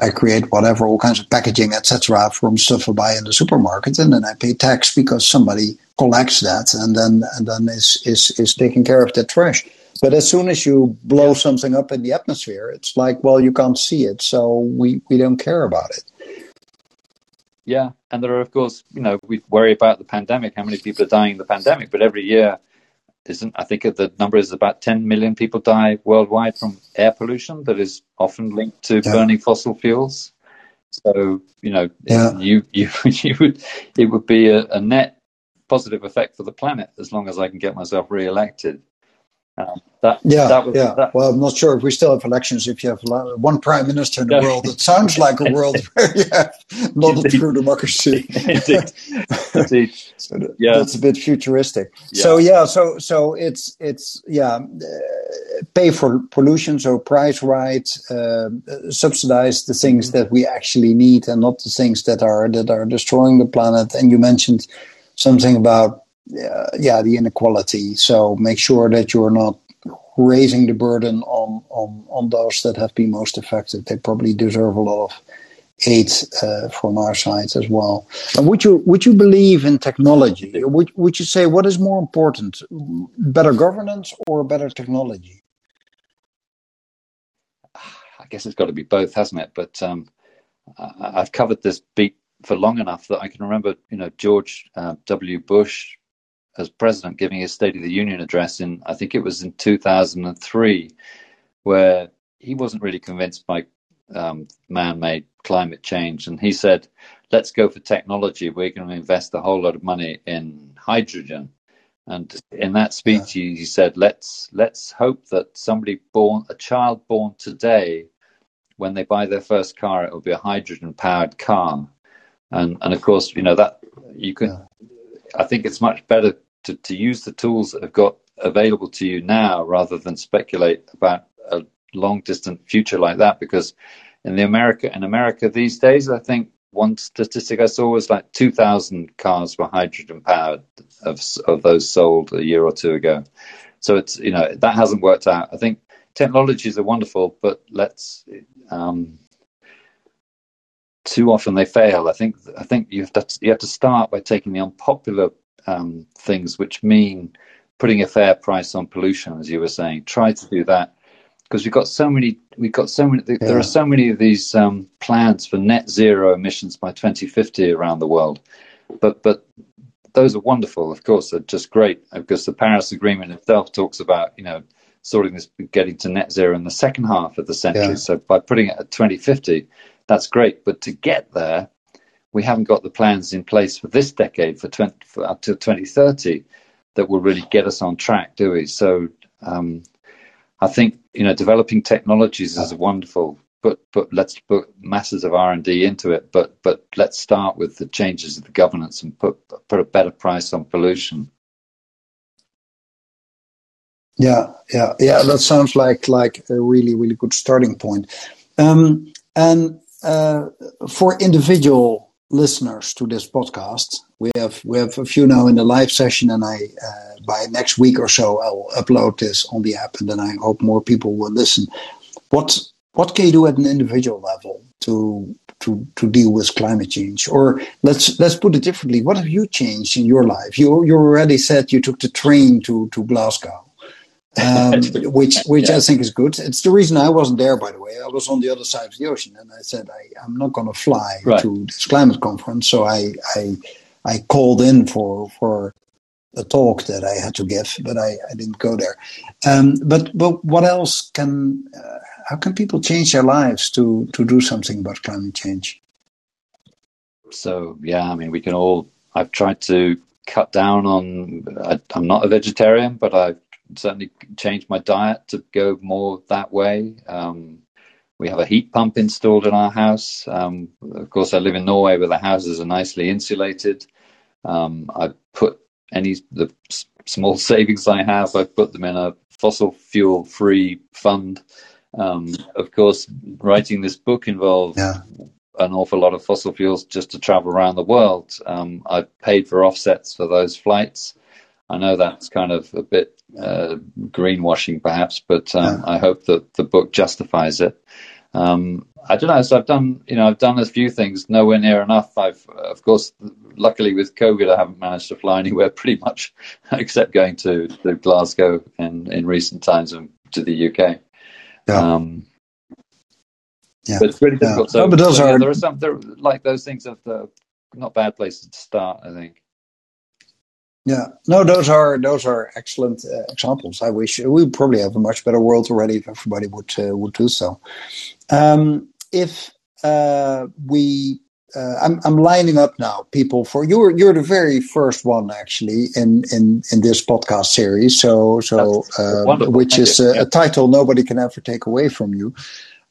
I create whatever, all kinds of packaging, etc., from stuff I buy in the supermarket, and then I pay tax because somebody collects that and then and then is is is taking care of the trash. But as soon as you blow something up in the atmosphere, it's like, well, you can't see it, so we we don't care about it. Yeah, and there are, of course, you know, we worry about the pandemic, how many people are dying in the pandemic, but every year isn't I think the number is about 10 million people die worldwide from air pollution that is often linked to yeah. burning fossil fuels. So you know, yeah. you you [LAUGHS] you would it would be a, a, net positive effect for the planet as long as I can get myself re-elected. Um, that, yeah, that was, yeah. That, well, I'm not sure if we still have elections. If you have one prime minister in the world, it sounds like a world [LAUGHS] where you have not Indeed. a true democracy. [LAUGHS] Indeed, Indeed. [LAUGHS] so yeah, that's a bit futuristic. Yeah. So yeah, so so it's it's yeah, uh, pay for pollution, so price right, uh, subsidize the things mm-hmm. that we actually need, and not the things that are that are destroying the planet. And you mentioned something about yeah, the inequality. So make sure that you're not raising the burden on, on, on those that have been most affected. They probably deserve a lot of aid uh, from our side as well. And would you would you believe in technology? Would would you say what is more important, better governance or better technology? I guess it's got to be both, hasn't it? But um, I've covered this beat for long enough that I can remember, you know, George uh, W. Bush as president giving his State of the Union address in, I think it was in 2003, where he wasn't really convinced by um, man made climate change. And he said, let's go for technology. We're going to invest a whole lot of money in hydrogen. And in that speech, yeah. he, he said, let's, let's hope that somebody born, a child born today, when they buy their first car, it will be a hydrogen powered car. And, and of course, you know, that you can, yeah. I think it's much better to, to use the tools that have got available to you now rather than speculate about a long distant future like that because in the America in America these days I think one statistic I saw was like 2,000 cars were hydrogen powered of, of those sold a year or two ago. So it's, you know, that hasn't worked out. I think technologies are wonderful, but let's, um, too often they fail. I think, I think you have to, you have to start by taking the unpopular um, things which mean putting a fair price on pollution, as you were saying. Try to do that because we've got so many. We've got so many. Yeah. There are so many of these um, plans for net zero emissions by 2050 around the world, but but those are wonderful. Of course, they're just great because the Paris Agreement itself talks about you know sorting this, getting to net zero in the second half of the century. Yeah. So by putting it at 2050, that's great. But to get there, we haven't got the plans in place for this decade for, 20, for up to 2030 that will really get us on track, do we? So um, I think you know developing technologies is wonderful, but but let's put masses of R and D into it. But but let's start with the changes of the governance and put put a better price on pollution. Yeah, yeah, yeah. That sounds like like a really really good starting point. Um, and uh, for individual listeners to this podcast. We have we have a few now in the live session, and I uh, by next week or so I will upload this on the app, and then I hope more people will listen. What what can you do at an individual level to to to deal with climate change? Or let's let's put it differently. What have you changed in your life? You you already said you took the train to to Glasgow. Um, [LAUGHS] which which yeah. I think is good. It's the reason I wasn't there, by the way. I was on the other side of the ocean, and I said I, am not going to fly right. to this climate conference. So I I I called in for for a talk that I had to give, but I, I didn't go there. Um, but but what else can uh, how can people change their lives to to do something about climate change? So yeah, I mean, we can all. I've tried to cut down on. I, I'm not a vegetarian, but I've certainly changed my diet to go more that way. Um, we have a heat pump installed in our house. Um, of course, I live in Norway where the houses are nicely insulated. Um, I put any the small [LAUGHS] savings I have, I put them in a fossil fuel free fund. Um, of course, writing this book involved yeah. an awful lot of fossil fuels just to travel around the world. Um, I've paid for offsets for those flights. I know that's kind of a bit uh, greenwashing, perhaps, but um, yeah. I hope that the book justifies it. Um, I don't know. So I've done, you know, I've done a few things, nowhere near enough. I've, of course, luckily with COVID, I haven't managed to fly anywhere [LAUGHS] pretty much, except going to, to Glasgow in, in recent times and to the UK. Yeah. Um, yeah. But it's really difficult. Yeah. So, no, but those so, are... Yeah, there are some, there, like those things are the, not bad places to start, I think. Yeah, no, those are those are excellent uh, examples. I wish we probably have a much better world already if everybody would uh, would do so. Um, if uh, we, uh, I'm I'm lining up now people for you're you're the very first one actually in in in this podcast series. So so uh, which is a, a, title nobody can ever take away from you.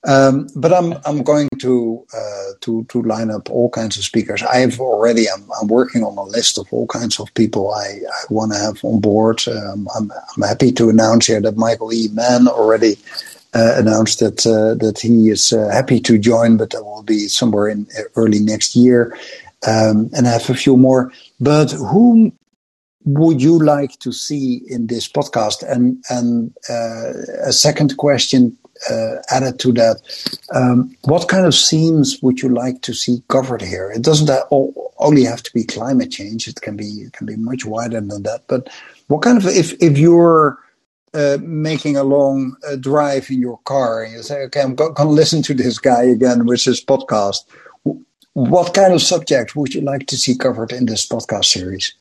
Um, but I'm I'm going to uh, to to line up all kinds of speakers. I've already I'm, I'm working on a list of all kinds of people I, I want to have on board. Um, I'm I'm happy to announce here that Michael E. Mann already uh, announced that uh, that he is uh, happy to join, but that will be somewhere in uh, early next year, um, and I have a few more. But whom would you like to see in this podcast? And and uh, a second question uh, added to that. Um, what kind of themes would you like to see covered here? It doesn't only have to be climate change. It can be it can be much wider than that. But what kind of if if you're uh, making a long uh, drive in your car and you say, okay, I'm going to listen to this guy again with his podcast. What kind of subject would you like to see covered in this podcast series?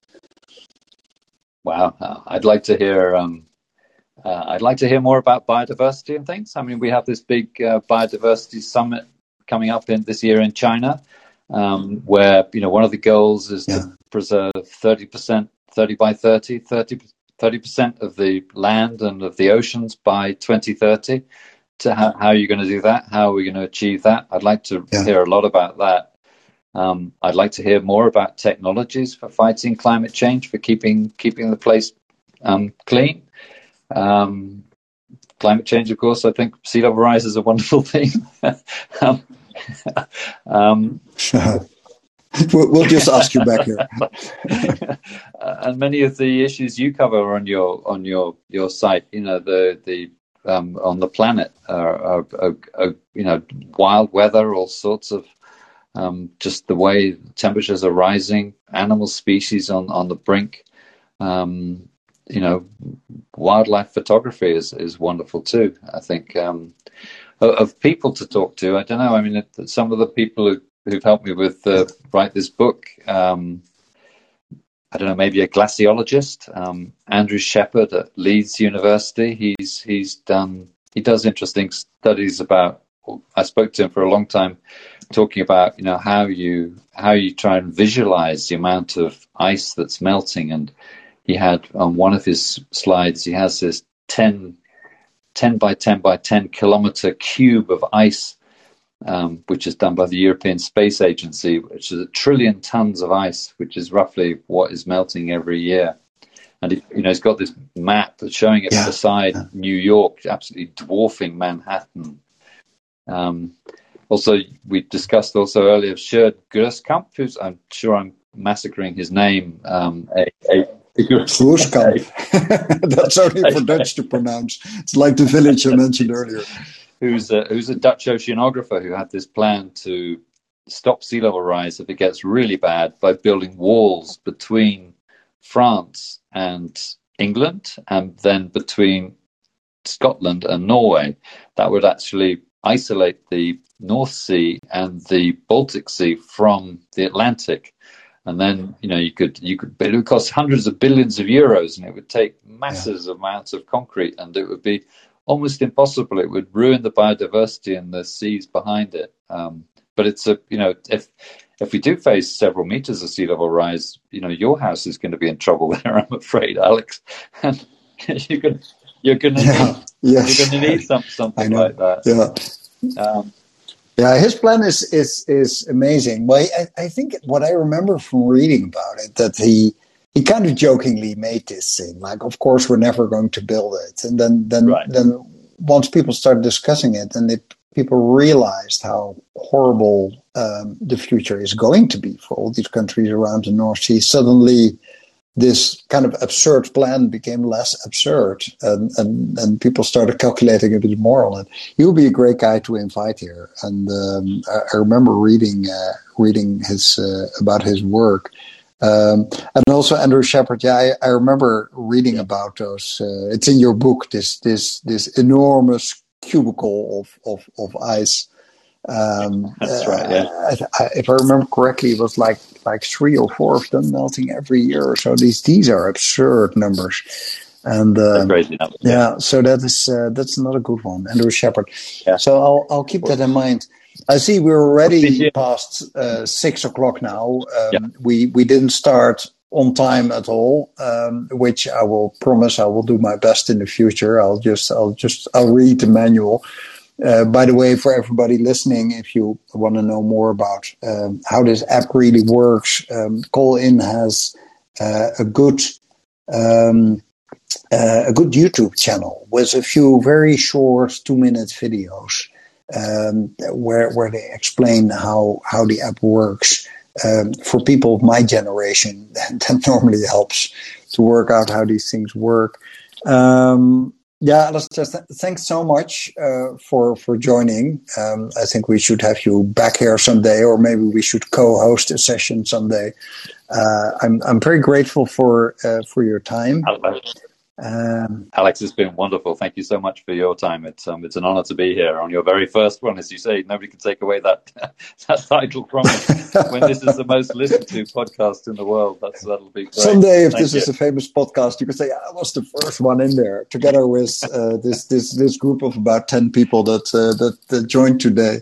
Wow, uh, I'd like to hear um, uh, I'd like to hear more about biodiversity and things. I mean, we have this big uh, biodiversity summit coming up in this year in China, um, where you know one of the goals is yeah. to preserve thirty percent, thirty by 30, 30 percent of the land and of the oceans by twenty thirty. To how, how are you going to do that? How are we going to achieve that? I'd like to yeah. hear a lot about that. Um, I'd like to hear more about technologies for fighting climate change, for keeping keeping the place um, clean. Um, climate change, of course, I think sea level rise is a wonderful [LAUGHS] thing. um, um, [LAUGHS] we'll, we'll, just ask you back here. [LAUGHS] and many of the issues you cover on your on your your site, you know, the the um, on the planet are, are, are, are, you know wild weather, all sorts of um, just the way temperatures are rising, animal species on on the brink. Um, you know, wildlife photography is, is wonderful too. I think um, of, people to talk to. I don't know. I mean, some of the people who, who've helped me with uh, write this book. Um, I don't know, maybe a glaciologist, um, Andrew Shepherd at Leeds University. He's he's done he does interesting studies about. I spoke to him for a long time, talking about you know how you how you try and visualize the amount of ice that's melting and he had on one of his slides, he has this 10, 10 by 10 by 10 kilometer cube of ice, um, which is done by the European Space Agency, which is a trillion tons of ice, which is roughly what is melting every year. And he, you know, he's got this map that's showing it yeah. beside yeah. New York, absolutely dwarfing Manhattan. Um, also, we discussed also earlier Sjoerd Groeskamp, who's I'm sure I'm massacring his name, um, a, a, Groeskamp. [LAUGHS] [LAUGHS] That's only for Dutch to pronounce. It's like the village I mentioned earlier. who's a, who's a Dutch oceanographer who had this plan to stop sea level rise if it gets really bad by building walls between France and England and then between Scotland and Norway. That would actually isolate the North Sea and the Baltic Sea from the Atlantic. And then, you know, you could, you could, it would cost hundreds of billions of euros and it would take massive yeah. amounts of concrete and it would be almost impossible. It would ruin the biodiversity and the seas behind it. Um, but it's a, you know, if, if we do face several meters of sea level rise, you know, your house is going to be in trouble there, [LAUGHS] I'm afraid, Alex. [LAUGHS] And you're going, you're going to yeah. need, yes. you're going to need some, something like that. Yeah. Um, yeah, his plan is is is amazing. Well, I, I think what I remember from reading about it that he he kind of jokingly made this thing like, of course, we're never going to build it, and then then right. then once people started discussing it, and it, people realized how horrible um, the future is going to be for all these countries around the North Sea, suddenly this kind of absurd plan became less absurd and, and, and people started calculating a bit more on it. He would be a great guy to invite here. And um, I, I, remember reading uh, reading his uh, about his work. Um, and also Andrew Shepherd. Yeah, I, I remember reading about those. Uh, it's in your book. This this this enormous cubicle of of, of ice um, That's right. Yeah. Uh, I, if I remember correctly, it was like like three or four of them melting every year or so. These these are absurd numbers. And um, crazy numbers, yeah. yeah, so that is uh, that's another good one, Andrew Shepherd. Yeah. So I'll I'll keep that in mind. I see we're already past uh, six o'clock now. Um, yeah. We we didn't start on time at all, um, which I will promise I will do my best in the future. I'll just I'll just I'll read the manual. Uh, by the way, for everybody listening, if you want to know more about um, how this app really works, um, Callin has uh, a good um, uh, a good YouTube channel with a few very short two minute videos um, where where they explain how how the app works. Um, for people of my generation, that, [LAUGHS] that, normally helps to work out how these things work. Um, yeah, Alister, th- thanks so much uh, for for joining. Um, I think we should have you back here someday, or maybe we should co-host a session someday. Uh, I'm I'm very grateful for uh, for your time. Um, Alex, it's been wonderful. Thank you so much for your time. It's um, it's an honor to be here on your very first one. As you say, nobody can take away that [LAUGHS] that title from me. [LAUGHS] when this is the most listened to podcast in the world, that's that'll be great. Someday, if Thank this you. is a famous podcast, you can say I was the first one in there, together with uh, this this this group of about ten people that uh, that, that joined today.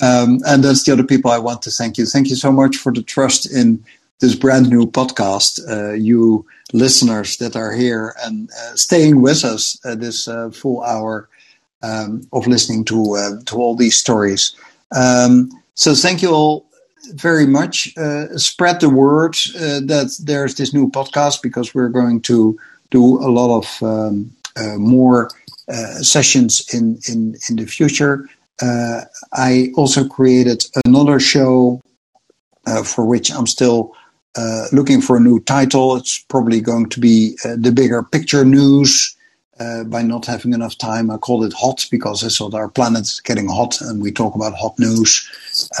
Um, and that's the other people I want to thank you. Thank you so much for the trust in this brand new podcast. Uh, you listeners that are here and uh, staying with us uh, this uh, full hour um, of listening to uh, to all these stories. Um, so thank you all very much. Uh, spread the word that there's this new podcast because we're going to do a lot of um, more sessions in in in the future. I also created another show for which I'm still uh, looking for a new title. It's probably going to be uh, the bigger picture news. Uh, by not having enough time, I called it hot because I thought our planet is getting hot, and we talk about hot news.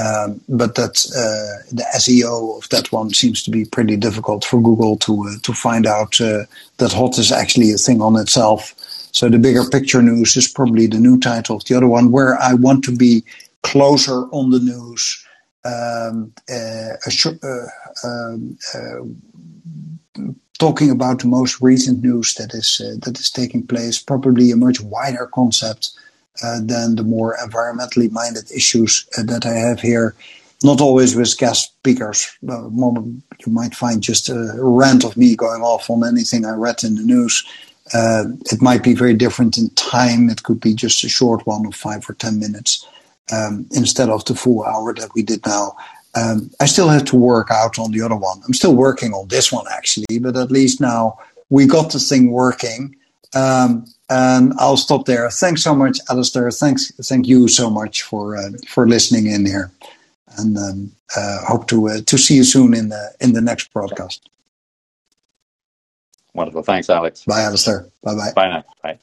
Um, but that uh, the SEO of that one seems to be pretty difficult for Google to uh, to find out that hot is actually a thing on itself. So the bigger picture news is probably the new title of the other one, where I want to be closer on the news um, uh, uh, um, uh, talking about the most recent news that is that is taking place, probably a much wider concept than the more environmentally minded issues that I have here not always with guest speakers. Uh, you might find just a rant of me going off on anything I read in the news. Uh, it might be very different in time. It could be just a short one of five or ten minutes um, instead of the full hour that we did now. Um, I still have to work out on the other one. I'm still working on this one actually, but at least now we got the thing working. Um, and I'll stop there. Thanks so much, Alister. Thanks, thank you so much for uh, for listening in here, and um, uh, hope to uh, to see you soon in the in the next broadcast. Wonderful. Thanks, Alex. Bye, Alister. Bye bye. Bye now. Bye.